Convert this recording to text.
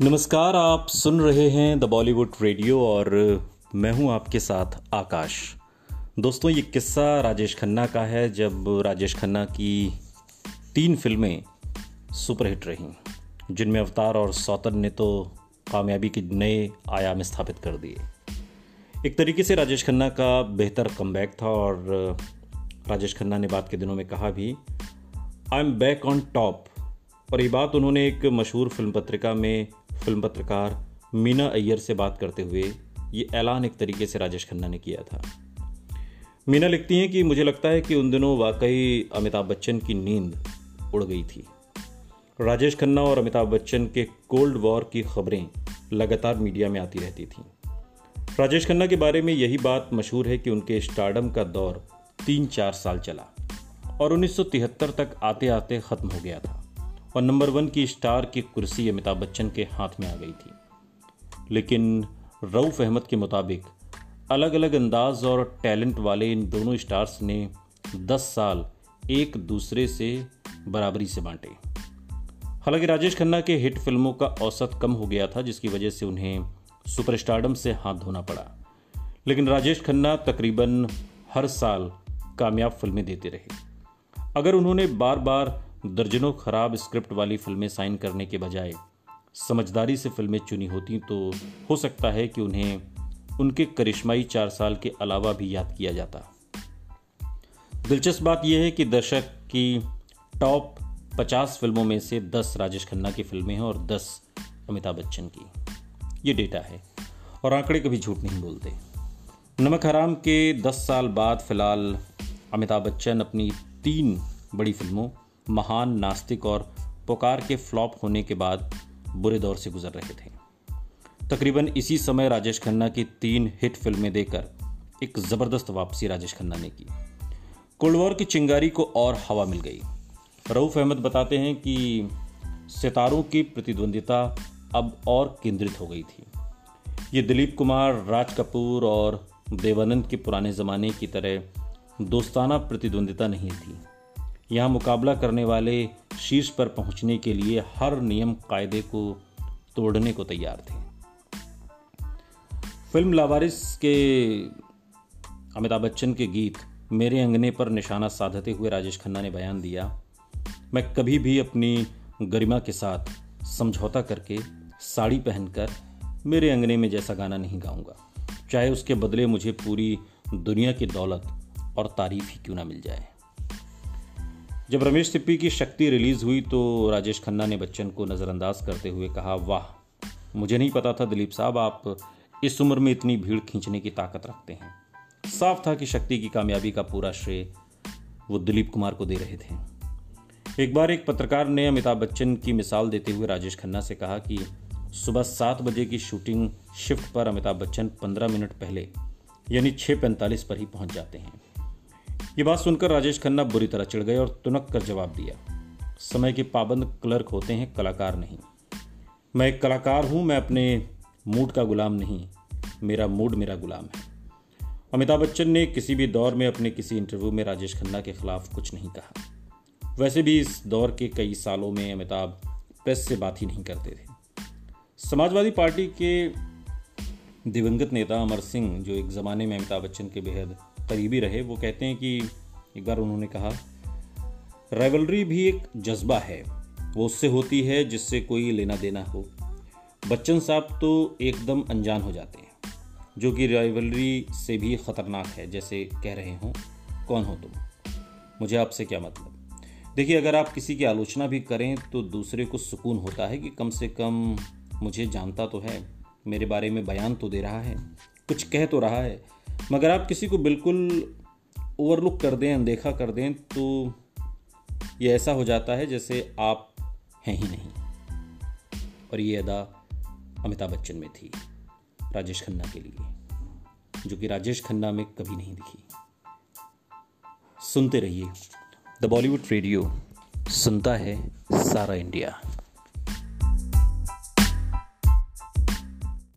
नमस्कार, आप सुन रहे हैं द बॉलीवुड रेडियो और मैं हूँ आपके साथ आकाश। दोस्तों, ये किस्सा राजेश खन्ना का है, जब राजेश खन्ना की तीन फ़िल्में सुपरहिट रहीं। जिनमें अवतार और सौतन ने तो कामयाबी के नए आयाम स्थापित कर दिए। एक तरीके से राजेश खन्ना का बेहतर कम था और राजेश खन्ना ने बात के दिनों में कहा भी I am back on top और ये बात उन्होंने एक मशहूर फ़िल्म पत्रिका में फ़िल्म पत्रकार मीना अय्यर से बात करते हुए ये ऐलान एक तरीके से राजेश खन्ना ने किया था। मीना लिखती हैं कि मुझे लगता है कि उन दिनों वाकई अमिताभ बच्चन की नींद उड़ गई थी। राजेश खन्ना और अमिताभ बच्चन के कोल्ड वॉर की खबरें लगातार मीडिया में आती रहती थीं। राजेश खन्ना के बारे में यही बात मशहूर है कि उनके स्टार्डम का दौर तीन चार साल चला और 1973 तक आते आते ख़त्म हो गया था। और नंबर वन की स्टार की कुर्सी अमिताभ बच्चन के हाथ में आ गई थी। लेकिन रऊफ अहमद के मुताबिक अलग अलग अंदाज और टैलेंट वाले इन दोनों स्टार्स ने 10 साल एक दूसरे से बराबरी से बांटे। हालाँकि राजेश खन्ना के हिट फ़िल्मों का औसत कम हो गया था, जिसकी वजह से उन्हें सुपरस्टारडम से हाथ धोना पड़ा। लेकिन राजेश खन्ना तकरीबन हर साल कामयाब फ़िल्में देते रहे। अगर उन्होंने बार बार दर्जनों खराब स्क्रिप्ट वाली फ़िल्में साइन करने के बजाय समझदारी से फ़िल्में चुनी होती तो हो सकता है कि उन्हें उनके करिश्माई चार साल के अलावा भी याद किया जाता। दिलचस्प बात यह है कि दर्शक की टॉप पचास फ़िल्मों में से दस राजेश खन्ना की फ़िल्में हैं और दस अमिताभ बच्चन की। ये डेटा है और आंकड़े कभी झूठ नहीं बोलते। नमक हराम के दस साल बाद फ़िलहाल अमिताभ बच्चन अपनी तीन बड़ी फ़िल्मों महान नास्तिक और पुकार के फ्लॉप होने के बाद बुरे दौर से गुजर रहे थे। तकरीबन इसी समय राजेश खन्ना की तीन हिट फ़िल्में देकर एक ज़बरदस्त वापसी राजेश खन्ना ने की। कोल्ड वॉर की चिंगारी को और हवा मिल गई। रऊफ अहमद बताते हैं कि सितारों की प्रतिद्वंदिता अब और केंद्रित हो गई थी। ये दिलीप कुमार, राज कपूर और देवानंद के पुराने ज़माने की तरह दोस्ताना प्रतिद्वंदिता नहीं थी। यहाँ मुकाबला करने वाले शीर्ष पर पहुँचने के लिए हर नियम कायदे को तोड़ने को तैयार थे। फ़िल्म लावारिस के अमिताभ बच्चन के गीत मेरे अंगने पर निशाना साधते हुए राजेश खन्ना ने बयान दिया। मैं कभी भी अपनी गरिमा के साथ समझौता करके साड़ी पहनकर मेरे अंगने में जैसा गाना नहीं गाऊँगा। चाहे उसके बदले मुझे पूरी दुनिया की दौलत और तारीफ़ ही क्यों ना मिल जाए। जब रमेश सिप्पी की शक्ति रिलीज़ हुई तो राजेश खन्ना ने बच्चन को नज़रअंदाज करते हुए कहा, वाह, मुझे नहीं पता था दिलीप साहब आप इस उम्र में इतनी भीड़ खींचने की ताकत रखते हैं। साफ़ था कि शक्ति की कामयाबी का पूरा श्रेय वो दिलीप कुमार को दे रहे थे। एक बार एक पत्रकार ने अमिताभ बच्चन की मिसाल देते हुए राजेश खन्ना से कहा कि सुबह सात बजे की शूटिंग शिफ्ट पर अमिताभ बच्चन पंद्रह मिनट पहले, यानी छः पैंतालीस पर ही पहुँच जाते हैं। ये बात सुनकर राजेश खन्ना बुरी तरह चिढ़ गए और तुनक कर जवाब दिया। समय के पाबंद क्लर्क होते हैं कलाकार नहीं। मैं एक कलाकार हूँ, मैं अपने मूड का गुलाम नहीं। मेरा मूड मेरा गुलाम है। अमिताभ बच्चन ने किसी भी दौर में अपने किसी इंटरव्यू में राजेश खन्ना के खिलाफ कुछ नहीं कहा। वैसे भी इस दौर के कई सालों में अमिताभ प्रेस से बात ही नहीं करते थे। समाजवादी पार्टी के दिवंगत नेता अमर सिंह, जो एक ज़माने में अमिताभ बच्चन के बेहद करीबी रहे, वो कहते हैं कि एक बार उन्होंने कहा, राइवलरी भी एक जज्बा है, वो उससे होती है जिससे कोई लेना देना हो। बच्चन साहब तो एकदम अनजान हो जाते हैं, जो कि राइवलरी से भी ख़तरनाक है, जैसे कह रहे हों, कौन हो तुम? मुझे आपसे क्या मतलब? देखिए, अगर आप किसी की आलोचना भी करें तो दूसरे को सुकून होता है कि कम से कम मुझे जानता तो है, मेरे बारे में बयान तो दे रहा है, कुछ कह तो रहा है मगर आप किसी को बिल्कुल ओवरलुक कर दें, अनदेखा कर दें तो ये ऐसा हो जाता है जैसे आप हैं ही नहीं। और ये अदा अमिताभ बच्चन में थी, राजेश खन्ना के लिए, जो कि राजेश खन्ना में कभी नहीं दिखी। सुनते रहिए, द बॉलीवुड रेडियो, सुनता है सारा इंडिया।